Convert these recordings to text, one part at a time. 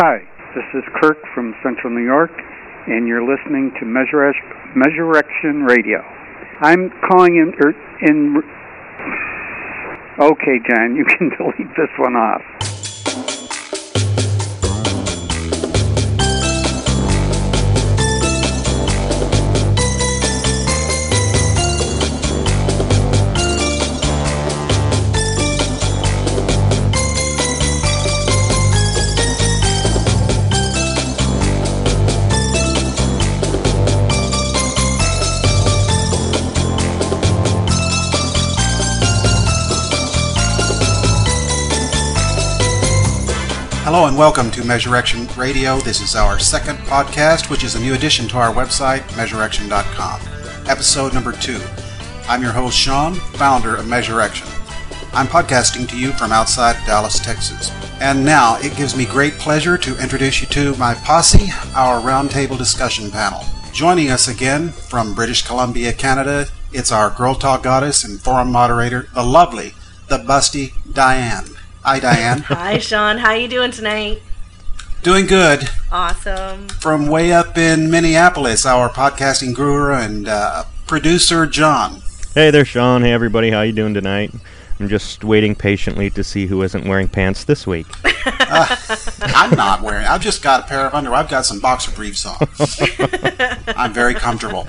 Hi, this is Kirk from Central New York, and you're listening to Measure Measurection Radio. I'm calling in. Er, in okay, Jan, you can delete this one off. Welcome to Measurection Radio. This is our second podcast, which is a new addition to our website, Measurection.com. Episode number two. I'm your host, Sean, founder of Measurection. I'm podcasting to you from outside Dallas, Texas. And now it gives me great pleasure to introduce you to my posse, our roundtable discussion panel. Joining us again from British Columbia, Canada, it's our Girl Talk goddess and forum moderator, the lovely, the busty Diane. Hi, Diane. Hi, Sean. How you doing tonight? Doing good. Awesome. From way up in Minneapolis, our podcasting guru and uh, producer John. Hey there, Sean. Hey, everybody. How you doing tonight? I'm just waiting patiently to see who isn't wearing pants this week. uh, I'm not wearing. I've just got a pair of underwear. I've got some boxer briefs on. I'm very comfortable.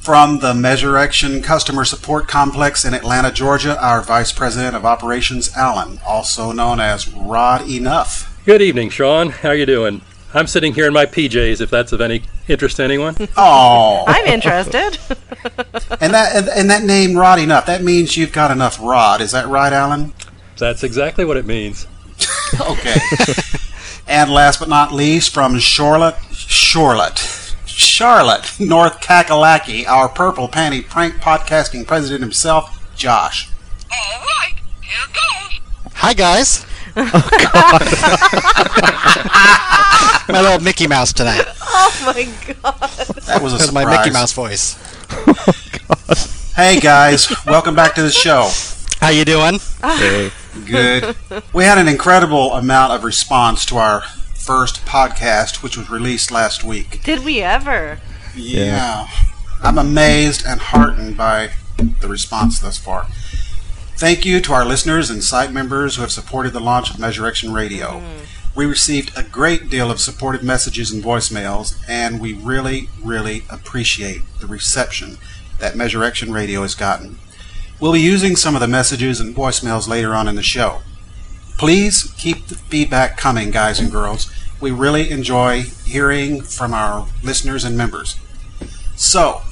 From the Measurection Customer Support Complex in Atlanta, Georgia, our Vice President of Operations, Alan, also known as Rod Enough. Good evening, Sean. How are you doing? I'm sitting here in my PJs. If that's of any interest to anyone. Oh, I'm interested. and that and that name, Rod Enough, that means you've got enough rod. Is that right, Alan? That's exactly what it means. okay. and last but not least, from Charlotte, Charlotte. Charlotte, North Kakalaki, our purple panty prank podcasting president himself, Josh. All right, here goes. Hi, guys. Oh, my little Mickey Mouse tonight. Oh my god. That was a surprise. my Mickey Mouse voice. Oh, hey guys, welcome back to the show. How you doing? Hey. Good. We had an incredible amount of response to our first podcast, which was released last week. Did we ever? Yeah. Yeah. I'm amazed and heartened by the response thus far. Thank you to our listeners and site members who have supported the launch of Measurection Radio. Mm-hmm. We received a great deal of supportive messages and voicemails, and we really, really appreciate the reception that Measurection Radio has gotten. We'll be using some of the messages and voicemails later on in the show. Please keep the feedback coming, guys and girls. We really enjoy hearing from our listeners and members. So,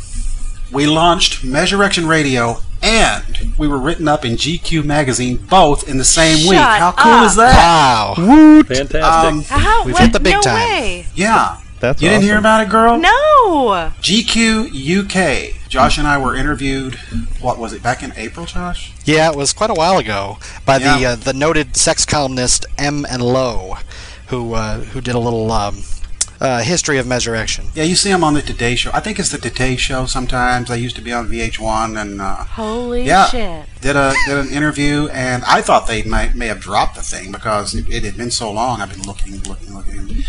we launched Measurection Radio and we were written up in GQ magazine both in the same week. How cool up. is that? Wow. Fantastic. Um, How? We've what? hit the big no time. way. yeah. That's you didn't hear about it, girl? No. GQ UK. Josh and I were interviewed. What was it? Back in April, Josh? Yeah, it was quite a while ago by the uh, the noted sex columnist Em and Lo, who uh, who did a little um, uh, history of Measurection. Yeah, you see them on the Today Show. I think it's the Today Show. Sometimes they used to be on VH1, and uh, Holy Yeah. shit. did a did an interview. And I thought they might may have dropped the thing because it, it had been so long. I've been looking, looking, looking.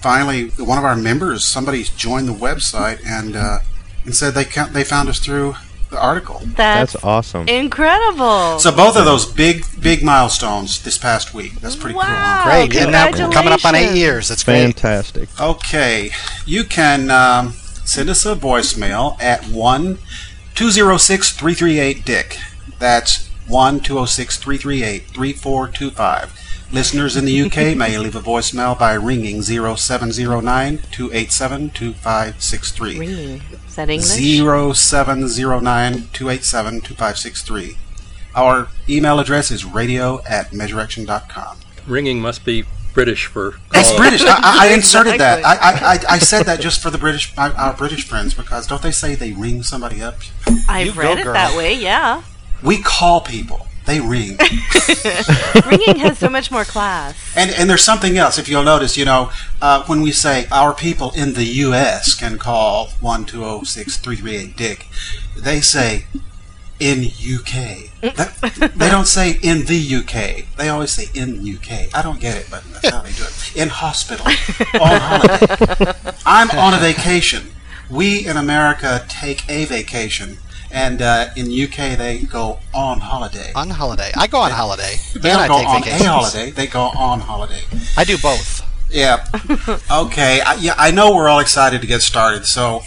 Finally, one of our members, somebody joined the website and uh, and said they they found us through the article. That's, That's awesome. incredible. So both of those big big milestones this past week. That's pretty cool. Wow. Huh? Great, and now we're coming up on eight years. That's great. Fantastic. Okay, you can um, send us a voicemail at one two zero six three three eight Dick. That's one two zero six three three eight three four two five. Listeners in the UK may leave a voicemail by ringing 0709 287 2563. Ringing. Is that English? 0709 287 2563. Our email address is radio at measurection.com. Ringing must be British for It's. British. I, I, I inserted that. I, I, I, I said that just for the British, our, our British friends, because don't they say they ring somebody up? I've You go, read it girl. that way, yeah. We call people. They ring. Ringing has so much more class. And and there's something else. If you'll notice, you know, uh, when we say our people in the U.S. can call one two zero six three three eight Dick, they say in UK. That, they don't say in the UK. They always say in UK. I don't get it, but that's how they do it. In hospital, on holiday. I'm on a vacation. We in America take a vacation, and uh, in UK they go on holiday. On holiday. I go on holiday. They don't I go take on vacations. a holiday. They go on holiday. I do both. Yeah. Okay. I, yeah, I know we're all excited to get started. So,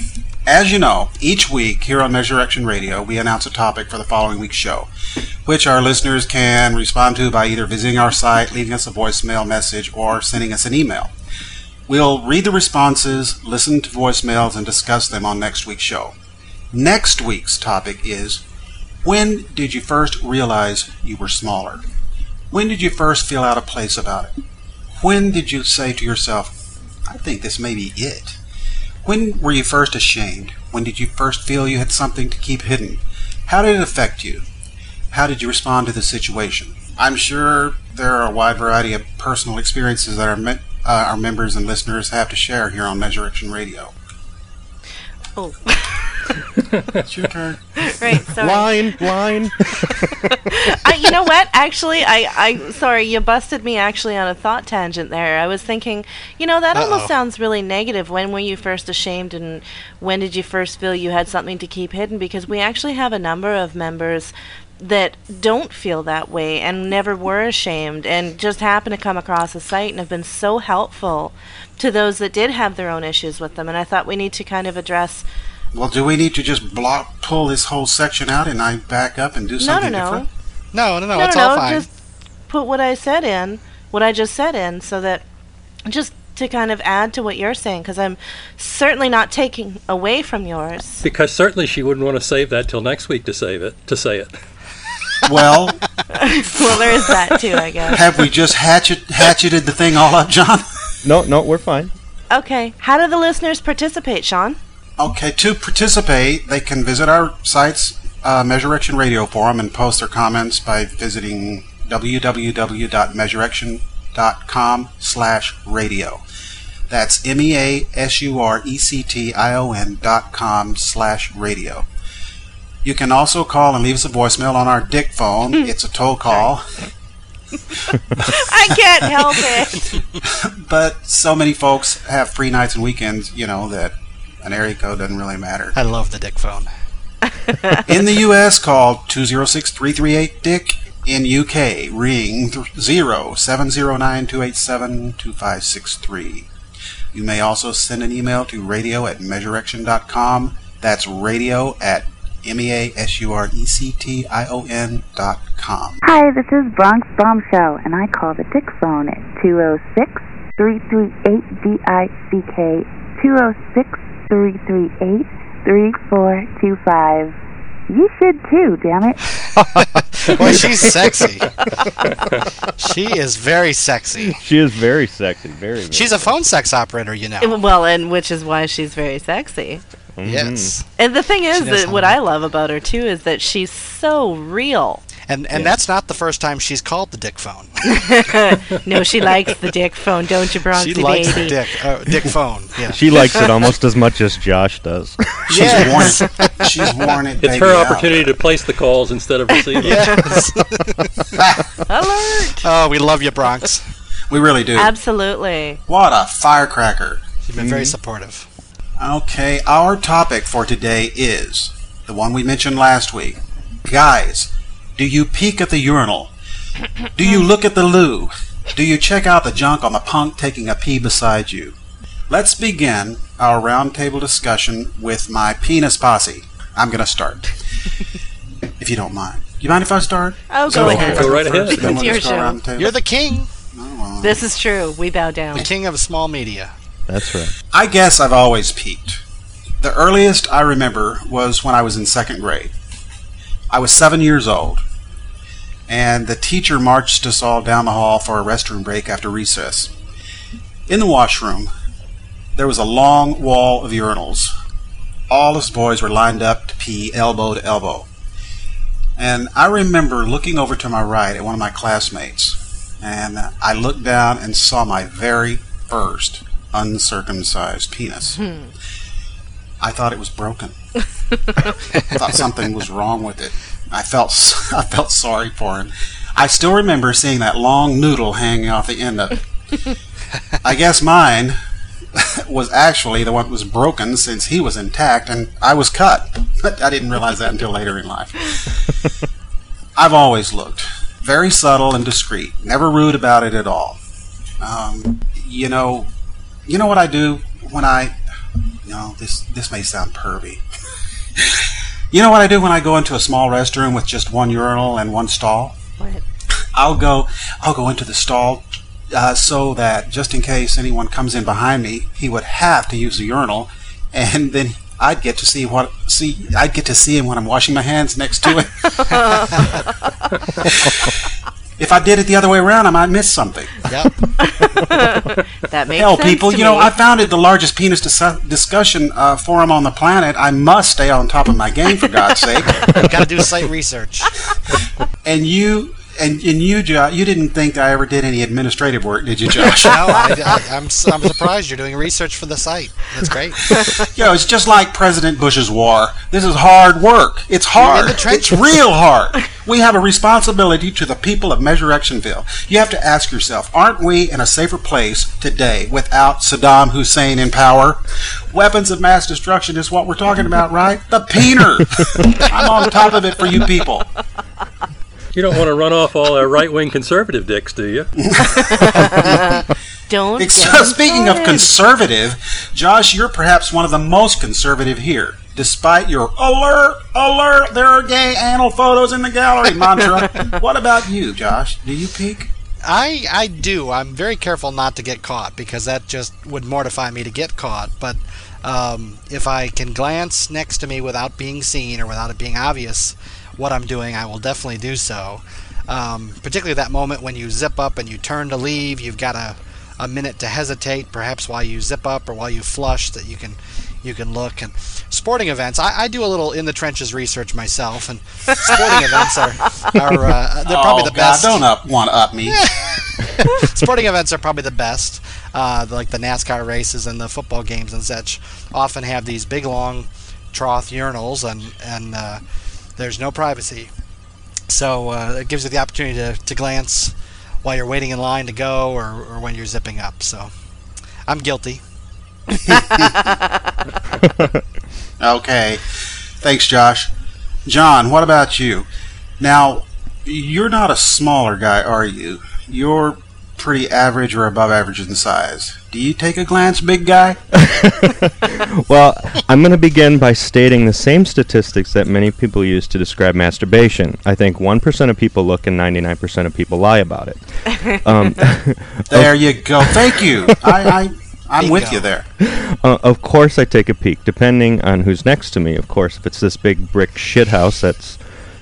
as you know, each week here on Measurection Radio, we announce a topic for the following week's show, which our listeners can respond to by either visiting our site, leaving us a voicemail message, or sending us an email. We'll read the responses, listen to voicemails, and discuss them on next week's show. Next week's topic is When did you first realize you were smaller? When did you first feel out of place about it? When did you say to yourself, I think this may be it? When were you first ashamed? When did you first feel you had something to keep hidden? How did it affect you? How did you respond to the situation? I'm sure there are a wide variety of personal experiences that our, me- uh, our members and listeners have to share here on Measurection Radio. Oh, It's your turn. right. Sorry. Line, line. I, you know what? Actually, I, I, sorry, you busted me actually on a thought tangent there. I was thinking, you know, that Uh-oh. almost sounds really negative. When were you first ashamed, and when did you first feel you had something to keep hidden? Because we actually have a number of members that don't feel that way and never were ashamed and just happen to come across a site and have been so helpful to those that did have their own issues with them. And I thought we need to kind of address Well, do we need to just block, pull this whole section out and I back up and do no, no, something no. different? No, no, no, no, it's no, all fine. just put what I said in, what I just said in, so that just to kind of add to what you're saying, because I'm certainly not taking away from yours. Because certainly she wouldn't want to save that till next week to save it, to say it. Well, well, there is that too, I guess. have we just hatchet, hatcheted the thing all up, John? No, no, we're fine. Okay, how do the listeners participate, Sean? Okay, to participate, they can visit our site's uh, Measurection Radio forum and post their comments by visiting www.measurection.com slash radio. That's M-E-A-S-U-R-E-C-T-I-O-N dot com slash radio. You can also call and leave us a voicemail on our Dick phone. Hmm. it's a toll call, I can't help it. but so many folks have free nights and weekends, you know, that an area code doesn't really matter. I love the dick phone. In the U.S., call 206-338-DICK. In UK, ring th- 0709-287-2563. You may also send an email to radio at measurection.com. That's radio at M-E-A-S-U-R-E-C-T-I-O-N dot com. Hi, this is Bronx Bombshell, and I call the Dick phone at 206 338 DICK 206 338 3425. You should too, damn it. Boy, she's sexy. she is very sexy. She is very sexy. Very. very She's a phone sex operator, you know. Well, and which is why she's very sexy. Mhm. Yes. And the thing is that what I love about her too is that she's so real. And and Yeah. that's not the first time she's called the dick phone. No, she likes the dick phone, don't you, Bronxy she likes baby? the dick uh, dick phone. Yeah. She likes it almost as much as Josh does. She's Yes. worn it. She's worn it. It's baby, her out. opportunity to place the calls instead of receive them. yes. Alert! oh, we love you, Bronx. We really do. Absolutely. What a firecracker. You've been very supportive. Okay, our topic for today is the one we mentioned last week. Guys, do you peek at the urinal? Do you look at the loo? Do you check out the junk on the punk taking a pee beside you? Let's begin our roundtable discussion with my penis posse. I'm going to start. if you don't mind. You mind if I start? Oh, So go if ahead. Go right ahead. It's your show. the? You're the king, Oh, well. This is true. We bow down. the king of small media. That's right. I guess I've always peeked. The earliest I remember was when I was in second grade. I was seven years old, and the teacher marched us all down the hall for a restroom break after recess. In the washroom, there was a long wall of urinals. All us boys were lined up to pee elbow to elbow. And I remember looking over to my right at one of my classmates, and I looked down and saw my very first uncircumcised penis. I thought it was broken. I thought something was wrong with it. I felt I felt sorry for him. I still remember seeing that long noodle hanging off the end of it. I guess mine was actually the one that was broken since he was intact and I was cut. But I didn't realize that until later in life. I've always looked very subtle and discreet, never rude about it at all. Um, you know, you know what I do when I, you know, this this may sound pervy. you know what I do when I go into a small restroom with just one urinal and one stall? What? I'll go I'll go into the stall uh, so that just in case anyone comes in behind me, he would have to use the urinal, and then I'd get to see what see I'd get to see him when I'm washing my hands next to him. if I did it the other way around, I might miss something. Yep. That makes Hell, sense people, to you know, me. I founded the largest penis dis- discussion uh, forum on the planet. I must stay on top of my game, for God's sake. Got to do site research. And you, and, and you, Jo- you didn't think I ever did any administrative work, did you, Josh? No, I, I, I'm, I'm surprised you're doing research for the site. That's great. you know, it's just like President Bush's war. This is hard work. It's hard. It's real hard. We have a responsibility to the people of Measurectionville. You have to ask yourself, aren't we in a safer place today without Saddam Hussein in power? Weapons of mass destruction is what we're talking about, right? The peener. I'm on top of it for you people. You don't want to run off all our right wing conservative dicks, do you? Don't Ex- get me Speaking of conservative, Josh, you're perhaps one of the most conservative here, despite your alert, alert, there are gay anal photos in the gallery mantra. what about you, Josh? Do you peek? I I do. I'm very careful not to get caught because that just would mortify me to get caught. But um, if I can glance next to me without being seen or without it being obvious what I'm doing, I will definitely do so. Um, particularly that moment when you zip up and you turn to leave, you've got a, a minute to hesitate, perhaps while you zip up or while you flush, that you can you can look. And sporting events, I, I do a little in the trenches research myself, and sporting events are are uh, they're probably oh, the God, best. don't up one up me. sporting events are probably the best. Uh, like the NASCAR races and the football games and such often have these big long trough urinals, and and uh, there's no privacy. So uh, it gives you the opportunity to, to glance while you're waiting in line to go, or, or when you're zipping up. So I'm guilty. Okay. Thanks, Josh. John, what about you? Now, you're not a smaller guy, are you? You're pretty average or above average in size. Do you take a glance, big guy? Well, I'm going to begin by stating the same statistics that many people use to describe masturbation. I think 1% of people look and 99% of people lie about it. Um, There you go. Thank you. I, I I'm with Bingo. you there. uh, of course, I take a peek, depending on who's next to me. Of course, if it's this big brick shithouse that's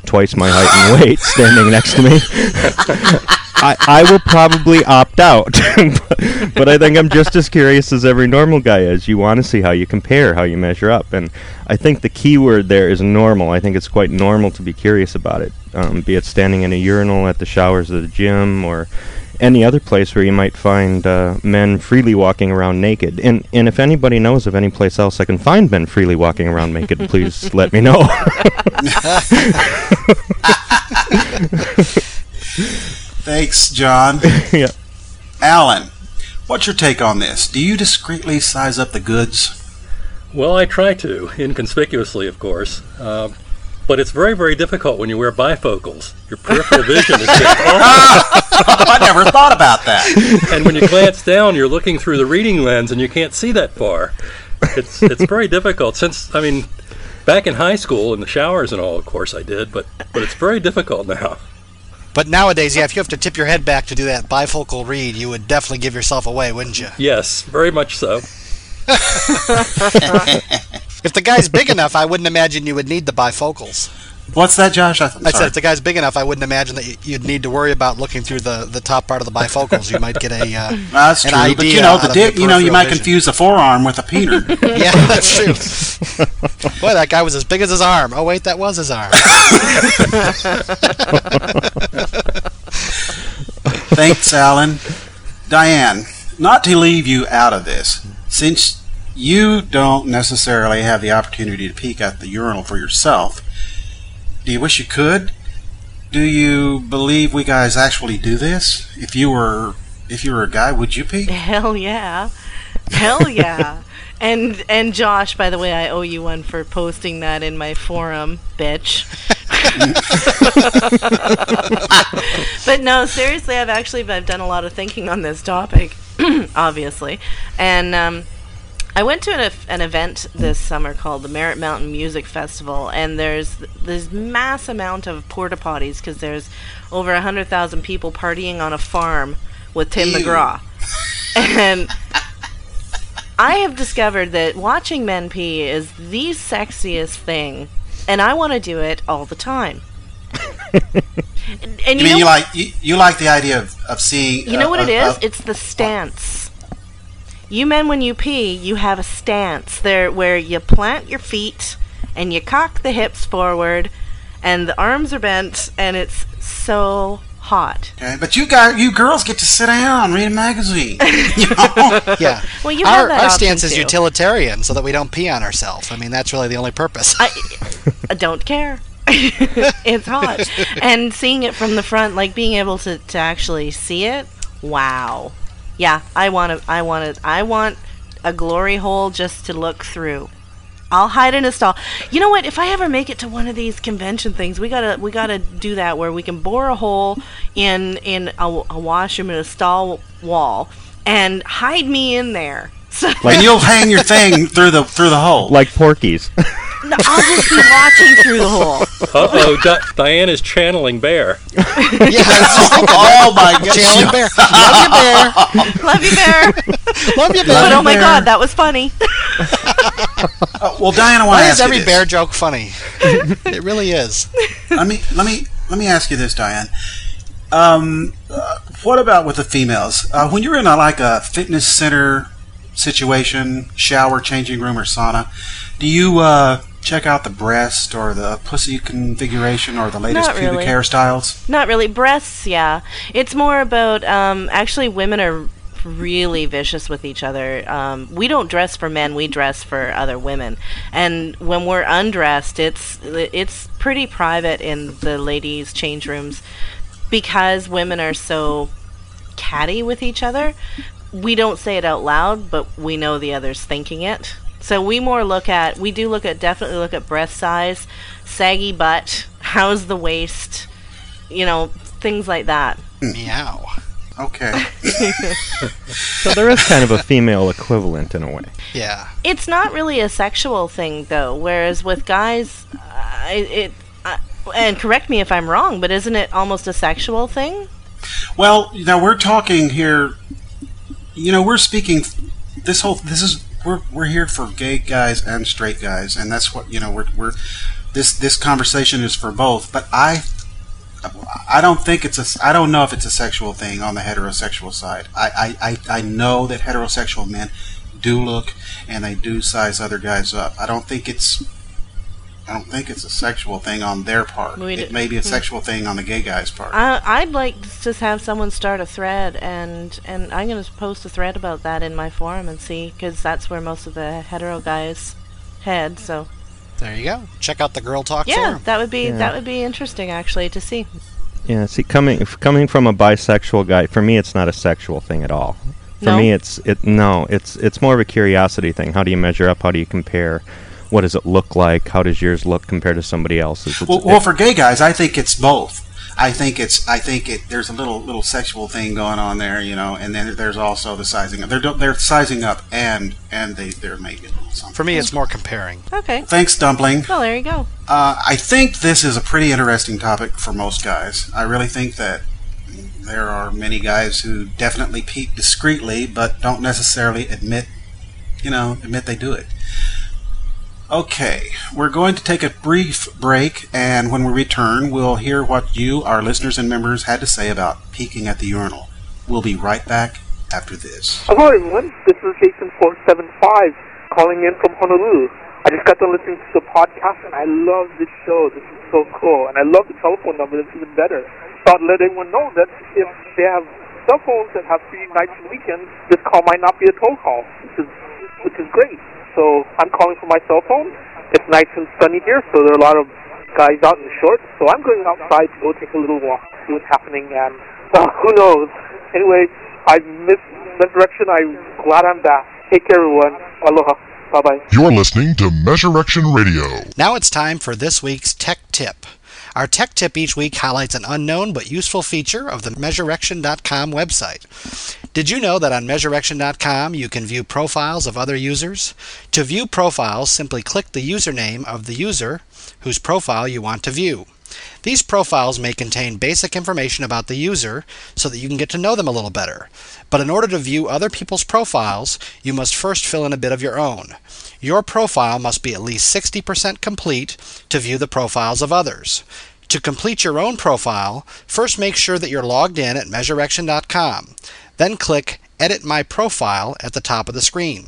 twice my height and weight standing next to me, I, I will probably opt out. but, but I think I'm just as curious as every normal guy is. You want to see how you compare, how you measure up. And I think the key word there is normal. I think it's quite normal to be curious about it, um, be it standing in a urinal at the showers of the gym or any other place where you might find uh, men freely walking around naked. And and if anybody knows of any place else I can find men freely walking around naked, please let me know. Thanks, John. yeah. Alan, what's your take on this? Do you discreetly size up the goods? Well, I try to, inconspicuously, of course. Um, but it's very, very difficult when you wear bifocals. Your peripheral vision is just awful. I never thought about that. and when you glance down, you're looking through the reading lens and you can't see that far. It's it's very difficult. Since I mean, back in high school in the showers and all, of course I did, but but it's very difficult now. But nowadays, yeah, if you have to tip your head back to do that bifocal read, you would definitely give yourself away, wouldn't you? Yes, very much so. If the guy's big enough, I wouldn't imagine you would need the bifocals. What's that, Josh? I, I said if the guy's big enough, I wouldn't imagine that you'd need to worry about looking through the, the top part of the bifocals. You might get a uh, That's an true, but you know the dick. You know you might vision. confuse a forearm with a peener. Yeah, that's true. Boy, that guy was as big as his arm. Oh wait, that was his arm. Thanks, Alan. Diane, not to leave you out of this, since you don't necessarily have the opportunity to peek at the urinal for yourself, Do you wish you could? Do you believe we guys actually do this? If you were if you were a guy, would you pee? Hell yeah. Hell yeah. and and Josh, by the way, I owe you one for posting that in my forum, bitch. but no, seriously, I've actually I've done a lot of thinking on this topic, obviously, and um, I went to an, an event this summer called the Merritt Mountain Music Festival, and there's this mass amount of porta potties because there's over a hundred thousand people partying on a farm with Tim Ew. McGraw, and I have discovered that watching men pee is the sexiest thing, and I want to do it all the time. and, and You you, mean you like you, you like the idea of, of seeing? you know uh, what it is? it's the stance. You men, when you pee, you have a stance there where you plant your feet and you cock the hips forward, and the arms are bent, and it's so hot. okay, but you guys, you girls get to sit down, read a magazine. you know? Yeah. Well, you our have that our option stance is utilitarian, so that we don't pee on ourselves. I mean, that's really the only purpose. I, I don't care. it's hot. And seeing it from the front, like being able to, to actually see it, wow. Yeah, I want to I want to I want a glory hole just to look through. I'll hide in a stall. You know what? If I ever make it to one of these convention things, we gotta we gotta do that where we can bore a hole in in a, a washroom in a stall wall and hide me in there. So and you'll hang your thing through the through the hole. Like Porky's. no, I'll just be watching through the hole. Uh oh, Di- Diane is channeling Bear. yeah, like oh my god! Channeling bear. Love you, bear. Love you, bear. Love you, Bear. But bear. oh my god, that was funny. Uh, well, Diana, I want Why to is ask you every this. bear joke funny? it really is. let me let me let me ask you this, Diane. Um, uh, what about with the females? Uh, when you're in a, like a fitness center situation, shower, changing room, or sauna, do you uh, check out the breast or the pussy configuration or the latest Not pubic really. hairstyles? Not really. Breasts, yeah. It's more about um, actually women are really vicious with each other. Um, we don't dress for men; we dress for other women. And when we're undressed, it's it's pretty private in the ladies' change rooms because women are so catty with each other. We don't say it out loud, but we know the other's thinking it. So we more look at we do look at definitely look at breast size, saggy butt, how's the waist, you know, things like that. Meow. Okay. so there is kind of a female equivalent in a way. Yeah. It's not really a sexual thing though, whereas with guys, uh, it, it uh, and correct me if I'm wrong, but isn't it almost a sexual thing? Well, now we're talking here. You know, we're speaking. This whole this is we're we're here for gay guys and straight guys, and that's what you know. We're we're this this conversation is for both. But I I don't think it's a I don't know if it's a sexual thing on the heterosexual side. I I, I, I know that heterosexual men do look and they do size other guys up. I don't think it's I don't think it's a sexual thing on their part. We it d- may be a hmm. sexual thing on the gay guy's part. I, I'd like to just have someone start a thread, and and I'm gonna post a thread about that in my forum and see, because that's where most of the hetero guys head. So There you go. Check out the Girl Talk yeah, forum. that would be Yeah. that would be interesting actually to see. Yeah, see, coming f- coming from a bisexual guy, for me, it's not a sexual thing at all. For No? me, it's it no, it's it's more of a curiosity thing. How do you measure up? How do you compare? What does it look like? How does yours look compared to somebody else's? It's, Well, it- well, for gay guys, I think it's both. I think it's I think it there's a little little sexual thing going on there, you know, and then there's also the sizing up. They're they're sizing up and and they they're making something. For me, it's more comparing. Okay, Thanks, Dumpling. well there you go. Uh, I think this is a pretty interesting topic for most guys. I really think that there are many guys who definitely peek discreetly, but don't necessarily admit, you know, admit they do it. Okay, we're going to take a brief break, and when we return, we'll hear what you, our listeners and members, had to say about peeking at the urinal. We'll be right back after this. Hello, everyone. This is Jason475 calling in from Honolulu. I just got done listening to the podcast, and I love this show. This is so cool. And I love the telephone number. That's even better. Thought let everyone know that if they have cell phones that have free nights and weekends, this call might not be a toll call, which is, which is great. So I'm calling from my cell phone. It's nice and sunny here, so there are a lot of guys out in shorts, so I'm going outside to go take a little walk, see what's happening, and uh, who knows. Anyway, I missed Measurection. I'm glad I'm back. Take care, everyone. Aloha. Bye bye. You're listening to Measurection Radio. Now it's time for this week's Tech Tip. Our tech tip each week highlights an unknown but useful feature of the Measurection.com website. Did you know that on Measurection.com you can view profiles of other users? To view profiles, simply click the username of the user whose profile you want to view. These profiles may contain basic information about the user so that you can get to know them a little better. But in order to view other people's profiles, you must first fill in a bit of your own. Your profile must be at least 60% complete to view the profiles of others. To complete your own profile, first make sure that you're logged in at Measurection.com. Then click Edit My Profile at the top of the screen.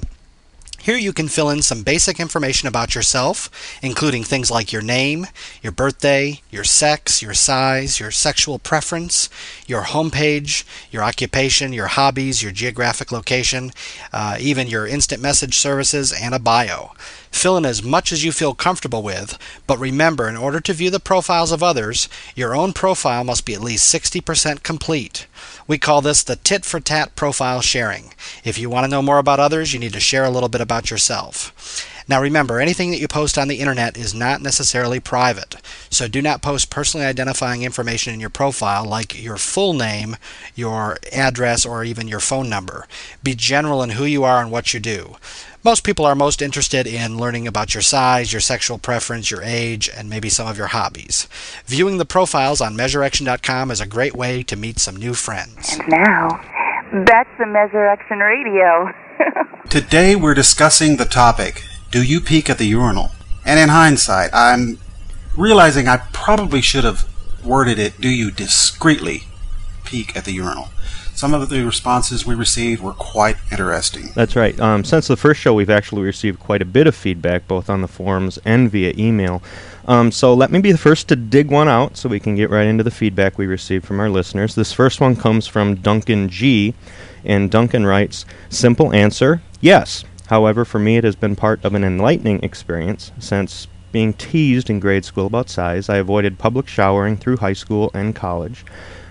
Here you can fill in some basic information about yourself, including things like your name, your birthday, your sex, your size, your sexual preference, your homepage, your occupation, your hobbies, your geographic location, uh, even your instant message services, and a bio. Fill in as much as you feel comfortable with, but remember, in order to view the profiles of others, your own profile must be at least 60% complete. We call this the tit for tat profile sharing. If you want to know more about others, you need to share a little bit about yourself. Now remember, anything that you post on the internet is not necessarily private, so do not post personally identifying information in your profile like your full name, your address, or even your phone number. Be general in who you are and what you do. Most people are most interested in learning about your size, your sexual preference, your age, and maybe some of your hobbies. Viewing the profiles on Measurection.com is a great way to meet some new friends. And now, back to Measurection Radio. Today we're discussing the topic Do you peek at the urinal? And in hindsight, I'm realizing I probably should have worded it Do you discreetly peek at the urinal? Some of the responses we received were quite interesting. That's right. Um, since the first show, we've actually received quite a bit of feedback, both on the forums and via email. Um, so let me be the first to dig one out so we can get right into the feedback we received from our listeners. This first one comes from Duncan G. And Duncan writes Simple answer yes. However, for me, it has been part of an enlightening experience since being teased in grade school about size, I avoided public showering through high school and college.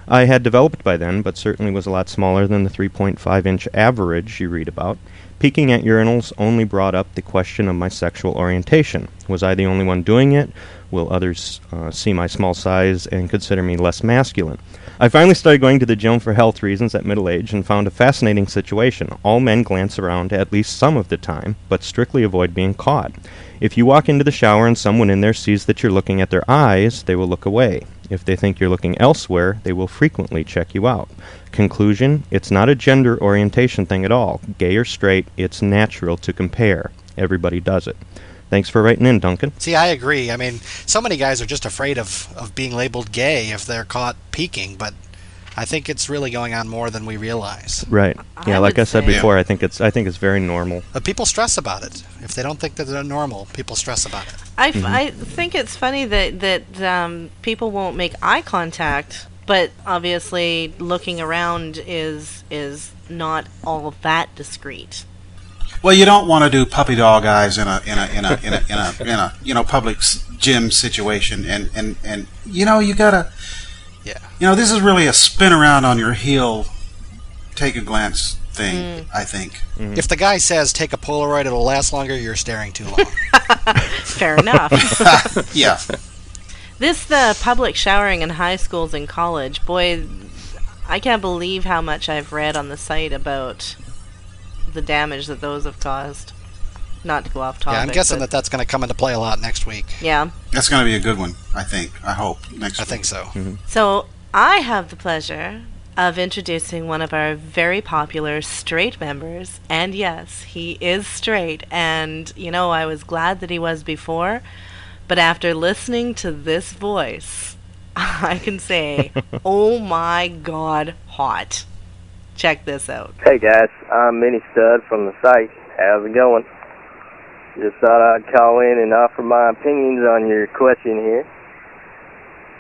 I had developed by then, but certainly was a lot smaller than the 3.5 inch average you read about. Peeking at urinals only brought up the question of my sexual orientation. Was I the only one doing it? Will others uh, see my small size and consider me less masculine? I finally started going to the gym for health reasons at middle age and found a fascinating situation. All men glance around at least some of the time, but strictly avoid being caught. If you walk into the shower and someone in there sees that you're looking at their eyes, they will look away. If they think you're looking elsewhere, they will frequently check you out. Conclusion It's not a gender orientation thing at all. Gay or straight, it's natural to compare. Everybody does it. Thanks for writing in, Duncan. See, I agree. I mean, so many guys are just afraid of, of being labeled gay if they're caught peeking, but I think it's really going on more than we realize. Right. Yeah, I like I said say- before, I think it's I think it's very normal. But people stress about it. If they don't think that they're normal, people stress about it. I, f- Mhm. I think it's funny that that um, people won't make eye contact, but obviously looking around is is not all that discreet. Well, you don't want to do puppy dog eyes in a in a in a in a in a, in a you know public gym situation, and and and you know you gotta, Yeah. you know this is really a spin around on your heel, take a glance thing. Mm. I think. Mm-hmm. If the guy says take a Polaroid, it'll last longer, you're staring too long. Fair enough. Yeah. This the public showering in high schools and college. Boy, I can't believe how much I've read on the site about the damage that those have caused. Not to go off topic. yeah, I'm guessing that that's going to come into play a lot next week. Yeah. That's going to be a good one. I think. I hope next. I week. think so. Mm-hmm. So I have the pleasure of introducing one of our very popular straight members. And yes, he is straight. And, you know, I was glad that he was before. But after listening to this voice, I can say, oh my god, hot. Check this out. Hey guys, I'm Mini Stud from the site. How's it going? Just thought I'd call in and offer my opinions on your question here.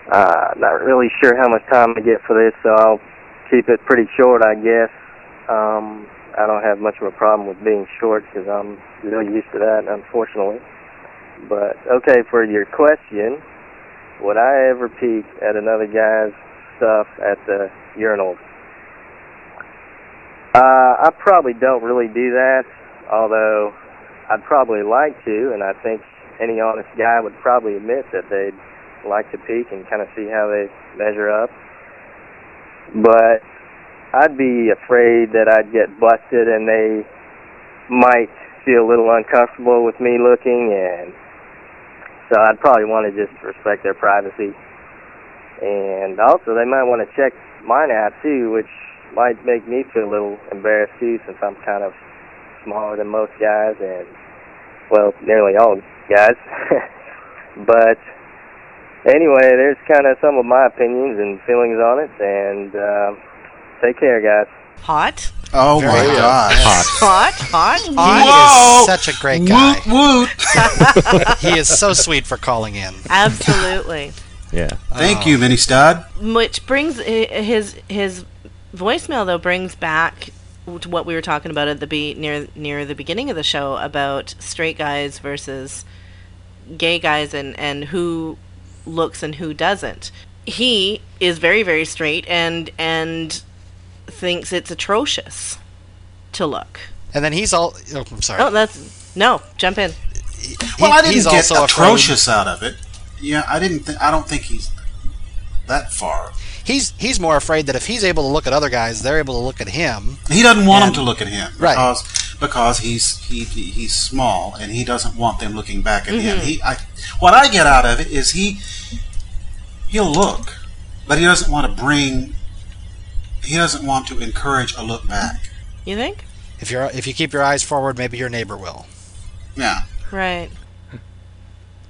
Uh, not really sure how much time I get for this, so I'll keep it pretty short, I guess. Um, I don't have much of a problem with being short because I'm really used to that, unfortunately. But okay, for your question, would I ever peek at another guy's stuff at the urinals? Uh, I probably don't really do that, although I'd probably like to, and I think any honest guy would probably admit that they'd like to peek and kind of see how they measure up. But I'd be afraid that I'd get busted and they might feel a little uncomfortable with me looking, and so I'd probably want to just respect their privacy. And also, they might want to check mine out too, which might make me feel a little embarrassed too, since I'm kind of smaller than most guys, and well, nearly all guys. but anyway, there's kind of some of my opinions and feelings on it, and uh, take care, guys. Hot? Oh Very my good. God! Hot? Hot? He Hot? is such a great guy. Woot woot! he is so sweet for calling in. Absolutely. Yeah. Thank you, Mini Stud. Which brings his his voicemail though brings back to what we were talking about at the be near near the beginning of the show about straight guys versus gay guys and and who looks and who doesn't. He is very very straight and and thinks it's atrocious to look. And then he's all. Oh, I'm sorry. Oh, that's no. Jump in. Well, I didn't he's get also afraid- atrocious out of it. Yeah, I didn't. Th- I don't think he's that far. He's he's more afraid that if he's able to look at other guys, they're able to look at him. He doesn't want And- them to look at him Right. because because he's he he- he's small and he doesn't want them looking back at him. Mhm. He I, what I get out of it is he he'll look, but he doesn't want to bring. He doesn't want to encourage a look back. You think? If you're if you keep your eyes forward, maybe your neighbor will. Yeah. Right.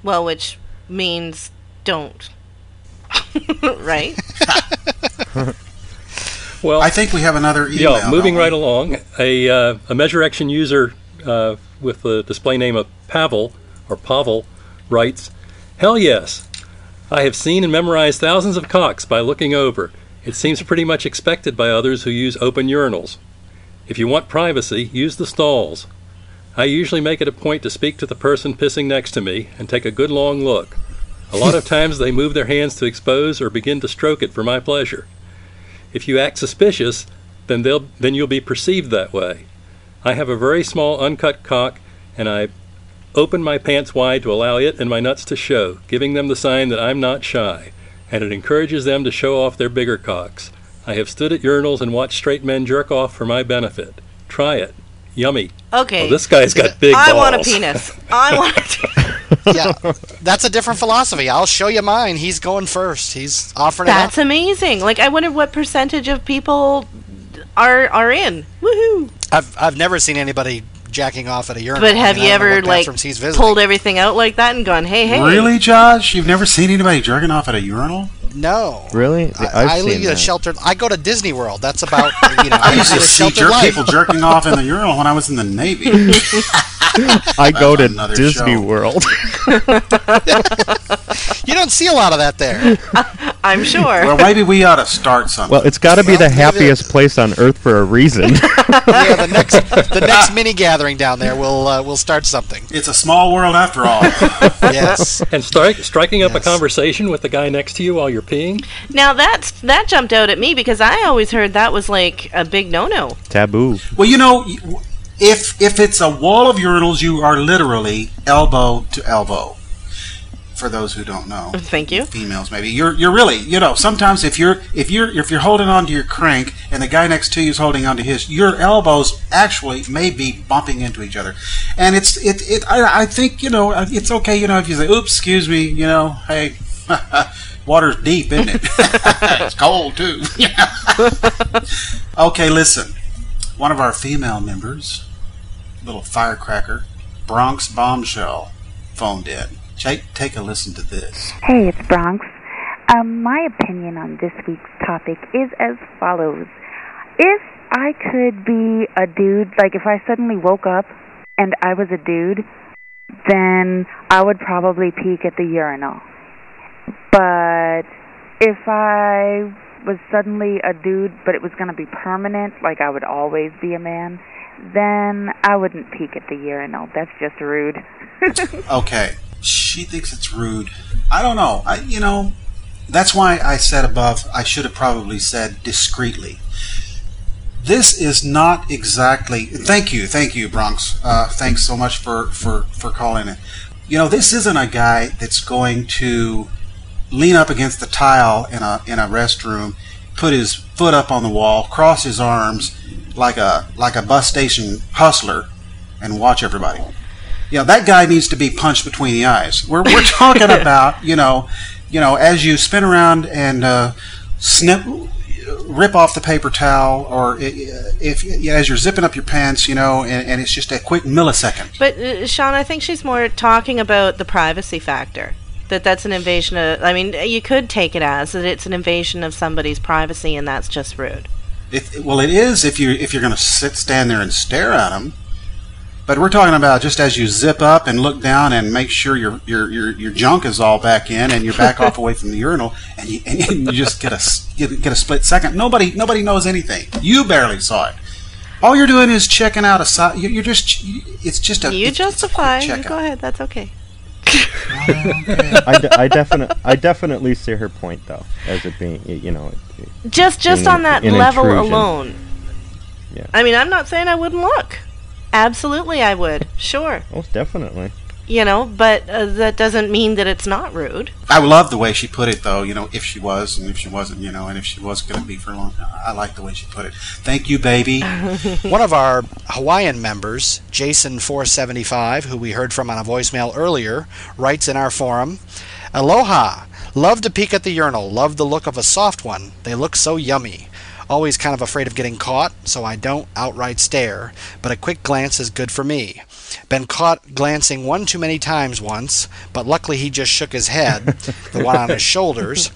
Well, which means don't. right? Well, I think we have another email. Yeah, moving don't we? right along. A, uh, a Measurection user uh, with the display name of Pavel, or Pavel, writes, Hell yes. I have seen and memorized thousands of cocks by looking over. It seems pretty much expected by others who use open urinals. If you want privacy, use the stalls. I usually make it a point to speak to the person pissing next to me and take a good long look. A lot of times they move their hands to expose or begin to stroke it for my pleasure. If you act suspicious, then they'll then you'll be perceived that way. I have a very small uncut cock and I open my pants wide to allow it and my nuts to show, giving them the sign that I'm not shy, and it encourages them to show off their bigger cocks. I have stood at urinals and watched straight men jerk off for my benefit. Try it. Yummy. Okay. Oh, this guy's got big I balls. want a penis. I want a yeah, that's a different philosophy. I'll show you mine. He's going first. He's offering That's it up. amazing. Like I wonder what percentage of people are are in. Woohoo! I've I've never seen anybody jacking off at a urinal. But have I mean, you I don't know ever like bathrooms he's visiting. pulled everything out like that and gone, "Hey, hey"? Really, Josh? You've never seen anybody jerking off at a urinal? No. Really? I, I've I seen leave a that. sheltered. I go to Disney World. That's about you know. I used to see jerk people jerking off in the urinal when I was in the Navy. I go to Disney show. World. You don't see a lot of that there. I'm sure. well, maybe we ought to start something. well, it's got to be Well, the happiest place on earth for a reason. yeah, the next the next mini gathering down there, we'll uh, we'll start something. It's a small world after all. Yes. And strike, striking up Yes. a conversation with the guy next to you while you're peeing? now that's that jumped out at me because I always heard that was like a big no-no. Taboo. well, you know, if if it's a wall of urinals, you are literally elbow to elbow. For those who don't know, Thank you. females maybe. You're you're really you know sometimes if you're if you're if you're holding on to your crank and the guy next to you is holding on to his your elbows actually may be bumping into each other. And it's it, it I, I think you know uh, it's okay you know if you say oops excuse me you know hey water's deep isn't it? It's cold too. Okay listen. One of our female members little firecracker Bronx bombshell phoned in take take a listen to this Hey, it's Bronx. Um, my opinion on this week's topic is as follows. If I could be a dude, like if I suddenly woke up and I was a dude, then I would probably peek at the urinal. But if I was suddenly a dude, but it was going to be permanent, like I would always be a man, then I wouldn't peek at the urinal. That's just rude. Okay. She thinks it's rude. I don't know. I, you know, that's why I said above. I should have probably said discreetly. This is not exactly. Thank you, thank you, Bronx. Uh, thanks so much for for for calling it. You know, this isn't a guy that's going to lean up against the tile in a in a restroom, put his foot up on the wall, cross his arms like a like a bus station hustler, and watch everybody. You know, that guy needs to be punched between the eyes. We're we're talking about you know, you know, as you spin around and uh, snip rip off the paper towel, or i- if as you're zipping up your pants, you know, and, and it's just a quick millisecond. But uh, Sean, I think she's more talking about the privacy factor. That that's an invasion of. I mean, you could take it as that it's an invasion of somebody's privacy, and that's just rude. If, well, it is if you if you're going to sit stand there and stare at them. But we're talking about just as you zip up and look down and make sure your your your, your junk is all back in and you're back off away from the urinal and you, and you just get a get, get a split second. Nobody nobody knows anything. You barely saw it. All you're doing is checking out a side. you- You're just it's just a You it's- it's a quick justify. Go ahead. That's okay. I, de- I definitely I definitely see her point though, as it being you know. Just just on that level intrusion. alone. Yeah. I mean, I'm not saying I wouldn't look. Absolutely, I would. Sure. Oh, definitely. You know, but uh, that doesn't mean that it's not rude. I love the way she put it, though. You know, if she was and if she wasn't, you know, and if she was going to be for long. I like the way she put it. Thank you, baby. One of our Hawaiian members, Jason475, who we heard from on a voicemail earlier, writes in our forum Aloha! Love to peek at the urinal. Love the look of a soft one. They look so yummy. Always kind of afraid of getting caught, so I don't outright stare, but a quick glance is good for me. Been caught glancing one too many times once, but luckily he just shook his head, the one on his shoulders,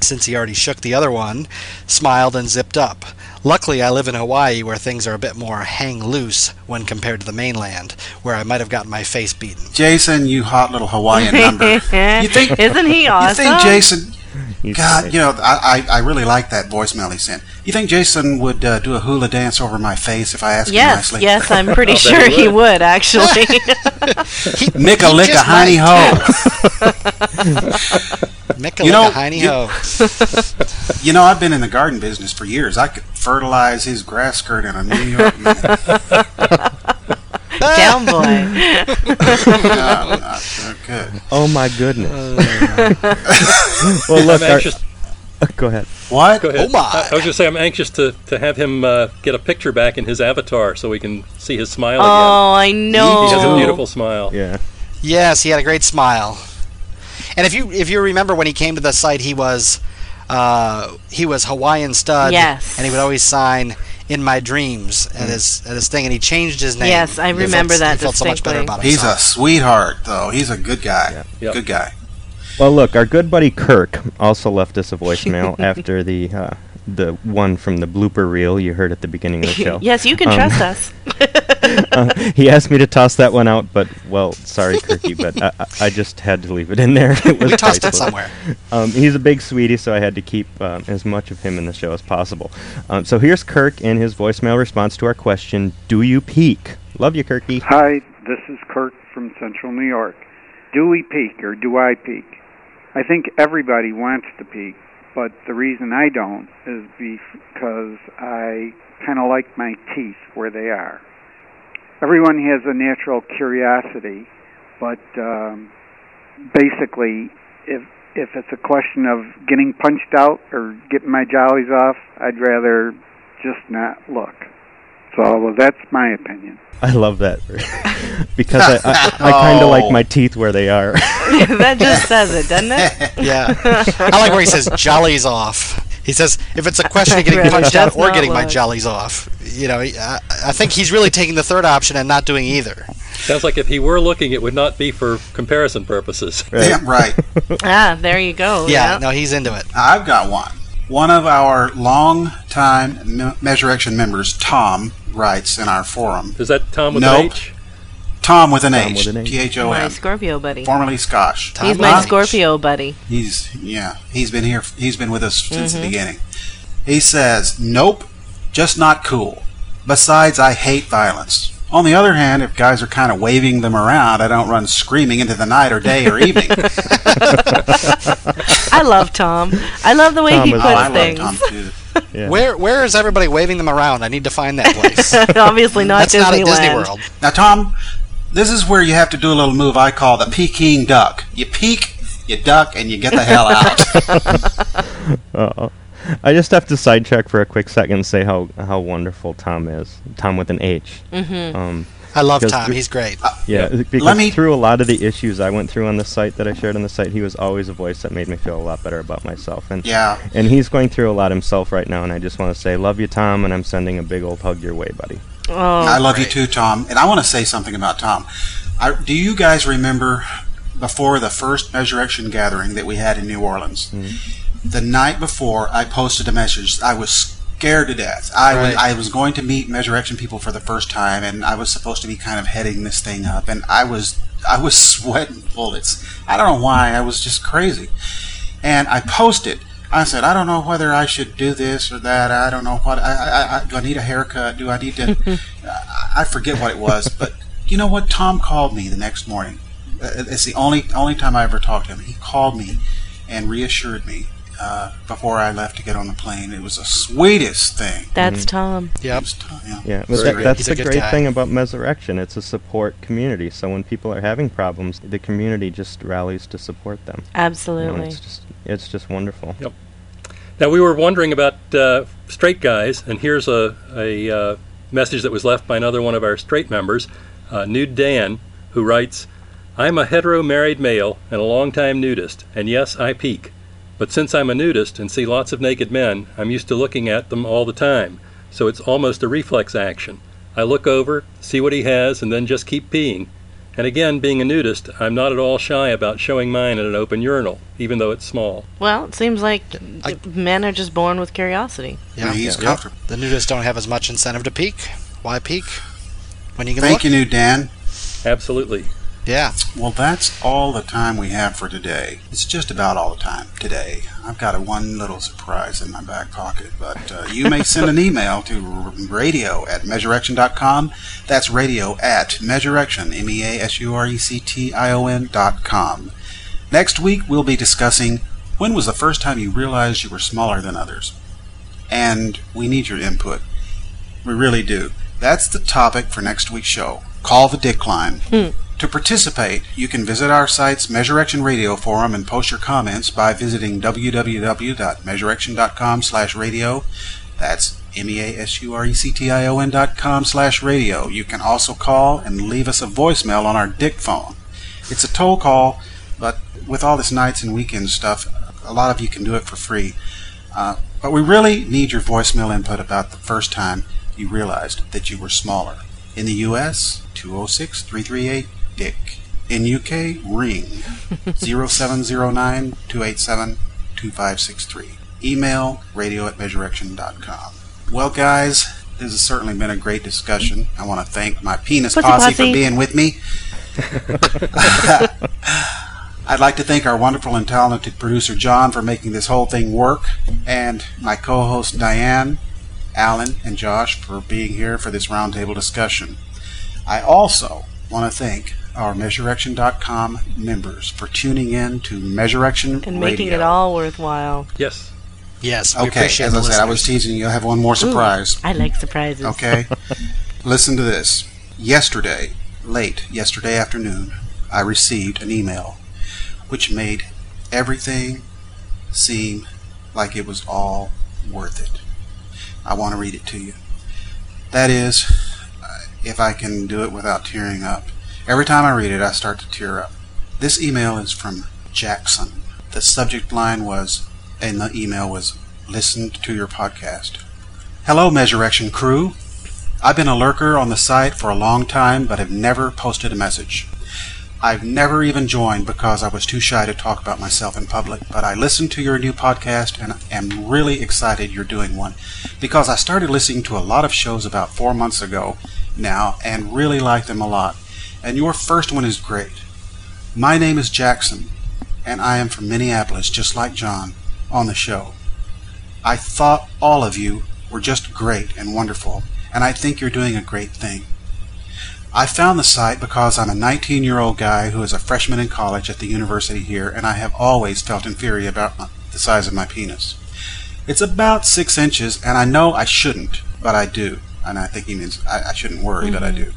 since he already shook the other one, smiled and zipped up. Luckily, I live in Hawaii where things are a bit more hang loose when compared to the mainland, where I might have gotten my face beaten. Jason, you hot little Hawaiian number. You think? Isn't he awesome? You think Jason? He's God, great. you know, I, I, I really like that voicemail he sent. You think Jason would uh, do a hula dance over my face if I asked Yes, him nicely? yes, I'm pretty sure he he would. would actually. Micka He licka just hiney might. ho. Micka You know, a hiney you- ho. You know, I've been in the garden business for years. I could fertilize his grass skirt in a New York minute. Down boy. No, not so good. Oh my goodness. well, look. I'm Our, anxious. go ahead. What? Go ahead. Oh, my. I, I was just say I'm anxious to, to have him uh, get a picture back in his avatar so we can see his smile again. Oh, I know. He has a beautiful smile. Yeah. Yes, he had a great smile. And if you if you remember when he came to the site, he was uh, he was Hawaiian stud. Yes. And he would always sign "In My Dreams" at his at his thing, and he changed his name. Yes, I He felt- remember that He felt so much better distinctly. about He's a sweetheart, though. He's a good guy. Yeah. Yep. Good guy. Well, look, our good buddy Kirk also left us a voicemail after the uh, the one from the blooper reel you heard at the beginning of the show. yes, you can Um, trust us. uh, he asked me to toss that one out, but well, sorry, Kirky, but I, I- I just had to leave it in there. It was We tossed it somewhere. Um, he's a big sweetie, so I had to keep um, as much of him in the show as possible. Um, so here's Kirk in his voicemail response to our question: Do you peak? Love you, Kirky. Hi, this is Kirk from Central New York. Do we peak or do I peak? I think everybody wants to peak, but the reason I don't is because I kind of like my teeth where they are. Everyone has a natural curiosity, but um, basically, if if it's a question of getting punched out or getting my jollies off, I'd rather just not look. So well, that's my opinion. I love that because I, I, I kind of Oh. like my teeth where they are. that just says it, doesn't it? Yeah. I like where he says jollies off. He says if it's a question of getting punched out or not getting my look. jollies off, you know, I, I think he's really taking the third option and not doing either. Sounds like if he were looking, it would not be for comparison purposes. Damn right. Ah, there you go. Yeah, no, he's into it. I've got one. One of our long-time Me- Measurection members, Tom, writes in our forum. Is that Tom with Nope. an H? Tom with an Tom H. with an H. T H O My Scorpio buddy. Formerly Scotch. Tom He's my H. Scorpio buddy. He's yeah. He's been here. He's been with us since Mm-hmm. the beginning. He says, "Nope, just not cool. Besides, I hate violence. On the other hand, if guys are kind of waving them around, I don't run screaming into the night or day or evening. I love Tom. I love the way Tom he puts oh, I love things. Tom too. Yeah. Where where is everybody waving them around? I need to find that place. Obviously not That's Disneyland. not at Disney World. Now, Tom, this is where you have to do a little move I call the Peking duck. You peek, you duck, and you get the hell out. Uh, I just have to sidetrack for a quick second and say how, how wonderful Tom is. Tom with an H. Mm-hmm. Um, I love Tom. we- He's great. yeah, because Let me- through a lot of the issues I went through on the site that I shared on the site, he was always a voice that made me feel a lot better about myself. And yeah. and he's going through a lot himself right now. And I just want to say, love you, Tom, and I'm sending a big old hug your way, buddy. Oh, I love you too, Tom. And I want to say something about Tom. I, do you guys remember before the first Measurection gathering that we had in New Orleans? Hmm. The night before, I posted a message. I was scared to death. I, was, I was going to meet Measurection people for the first time, and I was supposed to be kind of heading this thing up, and I was I was sweating bullets. I don't know why. I was just crazy. And I posted. I said, I don't know whether I should do this or that. I don't know what. I, I, I do I need a haircut? Do I need to? I forget what it was, but you know what? Tom called me the next morning. It's the only only time I ever talked to him. He called me and reassured me uh, before I left to get on the plane. It was the sweetest thing. that's Tom. It Yep. was Tom, yeah. Yeah, but that, that's He's the a good great guy. thing about Measurection. It's a support community. So when people are having problems, the community just rallies to support them. You know, Absolutely. it's just it's just wonderful. Yep. Now we were wondering about uh, straight guys, and here's a, a uh, message that was left by another one of our straight members, uh, Nude Dan, who writes, "I'm a hetero married male and a longtime nudist, and yes, I peek. But since I'm a nudist and see lots of naked men, I'm used to looking at them all the time, so it's almost a reflex action. I look over, see what he has, and then just keep peeing. And again, being a nudist, I'm not at all shy about showing mine at an open urinal, even though it's small." Well, it seems like I- men are just born with curiosity. Yeah. he's Yeah. comfortable. The nudists don't have as much incentive to peek. Why peek? When you can Thank look? you, new Dan. Absolutely. Yeah. Well, that's all the time we have for today. It's just about all the time today. I've got a one little surprise in my back pocket, but uh, you may send an email to radio at measurection.com. That's radio at measurection, M E A S U R E C T I O N dot com. Next week, we'll be discussing when was the first time you realized you were smaller than others? And we need your input. We really do. That's the topic for next week's show. Call the Dick line. To participate, you can visit our site's Measurection Radio forum and post your comments by visiting www.measurection.com slash radio. That's E M-E-A-S-U-R-E-C-T-I-O-N dot com slash radio. You can also call and leave us a voicemail on our Dick phone. It's a toll call, but with all this nights and weekend stuff, a lot of you can do it for free. Uh, but we really need your voicemail input about the first time you realized that you were smaller. In the U.S., 206 338 Dick. In UK, ring 0709 287 2563. Email radio at measurection.com. Well, guys, this has certainly been a great discussion. I want to thank my penis posse posse. for being with me. I'd like to thank our wonderful and talented producer John for making this whole thing work, and my co host Diane, Alan, and Josh for being here for this roundtable discussion. I also want to thank our Measurection.com members for tuning in to Measurection And making Radio. it all worthwhile. Yes. Yes. We Okay, appreciate as I the said, I was teasing you. I have one more surprise. I like surprises. Okay? Listen to this. Yesterday, late yesterday afternoon, I received an email which made everything seem like it was all worth it. I want to read it to you. That is, uh, if I can do it without tearing up. Every time I read it, I start to tear up. This email is from Jackson. The subject line was, and the email was, listened to your podcast. Hello, Measurection crew. I've been a lurker on the site for a long time, but have never posted a message. I've never even joined because I was too shy to talk about myself in public, but I listened to your new podcast and am really excited you're doing one because I started listening to a lot of shows about four months ago now and really like them a lot. And your first one is great. My name is Jackson, and I am from Minneapolis, just like John, on the show. I thought all of you were just great and wonderful, and I think you're doing a great thing. I found the site because I'm a 19 year old guy who is a freshman in college at the university here, and I have always felt inferior about my, the size of my penis. It's about six inches, and I know I shouldn't, but I do. And I think he means I, I shouldn't worry, but I mm-hmm. do.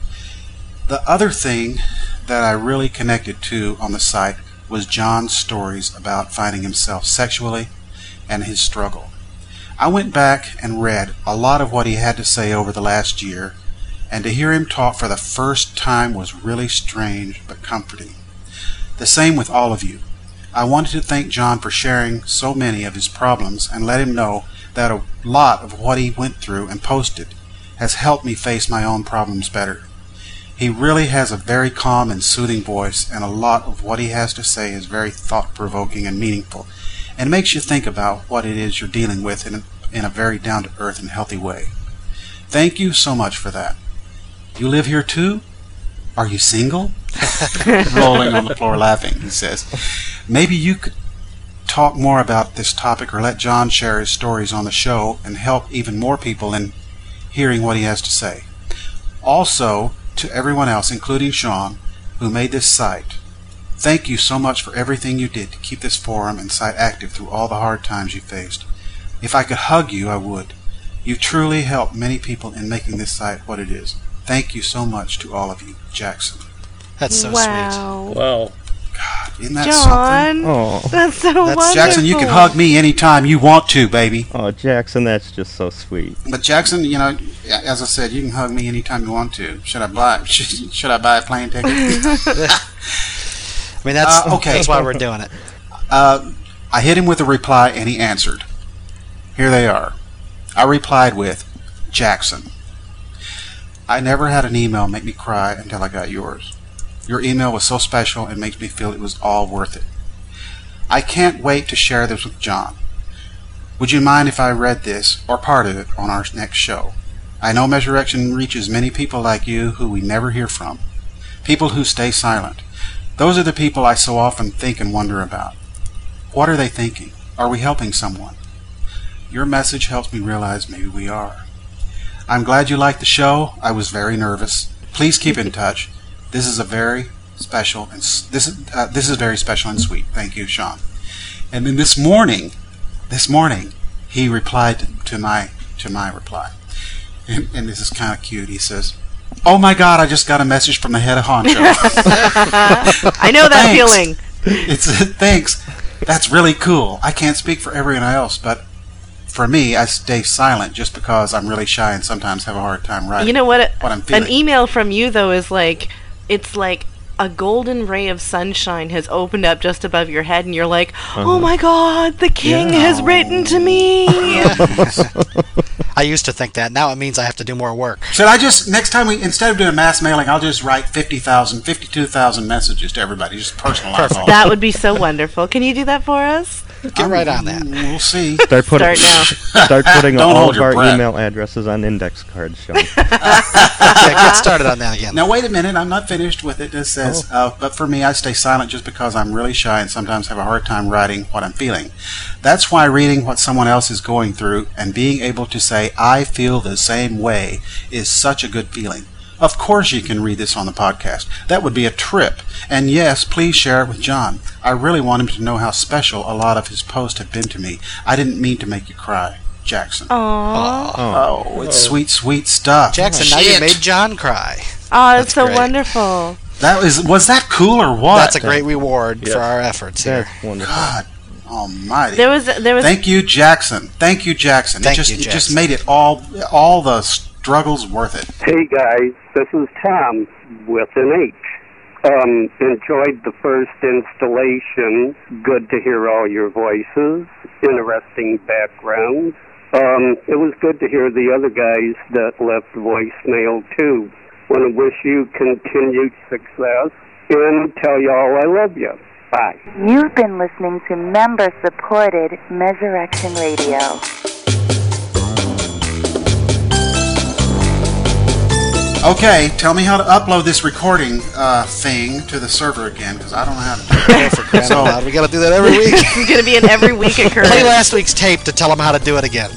The other thing that I really connected to on the site was John's stories about finding himself sexually and his struggle. I went back and read a lot of what he had to say over the last year, and to hear him talk for the first time was really strange but comforting. The same with all of you. I wanted to thank John for sharing so many of his problems and let him know that a lot of what he went through and posted has helped me face my own problems better. He really has a very calm and soothing voice, and a lot of what he has to say is very thought provoking and meaningful, and makes you think about what it is you're dealing with in a, in a very down to earth and healthy way. Thank you so much for that. You live here too? Are you single? Rolling on the floor laughing, he says. Maybe you could talk more about this topic or let John share his stories on the show and help even more people in hearing what he has to say. Also, to everyone else, including Sean, who made this site, thank you so much for everything you did to keep this forum and site active through all the hard times you faced. If I could hug you, I would. You truly helped many people in making this site what it is. Thank you so much to all of you, Jackson. That's so wow. Wow. Isn't that John, something? Oh, that's so That's wonderful. Jackson, you can hug me anytime you want to, baby. oh, Jackson, that's just so sweet. But Jackson, you know, as I said, you can hug me anytime you want to. Should I buy? Should, should I buy a plane ticket? I mean, that's Uh, okay. that's why we're doing it. Uh, I hit him with a reply, and he answered. Here they are. I replied with, Jackson. I never had an email make me cry until I got yours. Your email was so special and makes me feel it was all worth it. I can't wait to share this with John. Would you mind if I read this, or part of it, on our next show? I know Measurection reaches many people like you who we never hear from. People who stay silent. Those are the people I so often think and wonder about. What are they thinking? Are we helping someone? Your message helps me realize maybe we are. I'm glad you liked the show. I was very nervous. Please keep in touch. This is a very special and this is uh, this is very special and sweet. Thank you, Sean. And then this morning, this morning, he replied to, my to my reply, and, and this is kind of cute. He says, "Oh my God, I just got a message from the head of honcho." I know that feeling. it's thanks. That's really cool. I can't speak for everyone else, but for me, I stay silent just because I'm really shy and sometimes have a hard time writing. You know what? What I'm feeling. An email from you though is like it's like a golden ray of sunshine has opened up just above your head, and you're like, "Oh my uh-huh. God, the king Yeah. has written to me." I used to think that. Now it means I have to do more work. Should I just next time we instead of doing mass mailing, I'll just write 50,000, 52,000 messages to everybody, just personalize Perfect. all. that would be so wonderful. Can you do that for us? Get right on that. We'll see. Start putting Start start putting Don't all of our breath. email addresses on index cards, Sean. Yeah, get started on that again. Now wait a minute, I'm not finished with it. It says, uh, but for me, I stay silent just because I'm really shy and sometimes have a hard time writing what I'm feeling. That's why reading what someone else is going through and being able to say, I feel the same way is such a good feeling. Of course you can read this on the podcast. That would be a trip. And yes, please share it with John. I really want him to know how special a lot of his posts have been to me. I didn't mean to make you cry. Jackson. Aww. Oh, it's sweet, sweet stuff. Jackson, now you made John cry. Oh, that's, so great. wonderful. That was was that cool or what? That's a great reward Yes. for our efforts here. That's wonderful. God Almighty. There was there was Thank you, Jackson. Thank you, Jackson. Thank it just you, it just made it all all the struggles worth it. Hey guys, this is Tom with an H. Um, enjoyed the first installation. Good to hear all your voices. Interesting background. Um, it was good to hear the other guys that left voicemail too. Want to wish you continued success and tell y'all I love you. Bye. You've been listening to member supported Measurection Radio. Okay, tell me how to upload this recording uh, thing to the server again because I don't know how to do it. For crying So- We got to do that every week. it's going to be an every week occurrence. Play last week's tape to tell them how to do it again.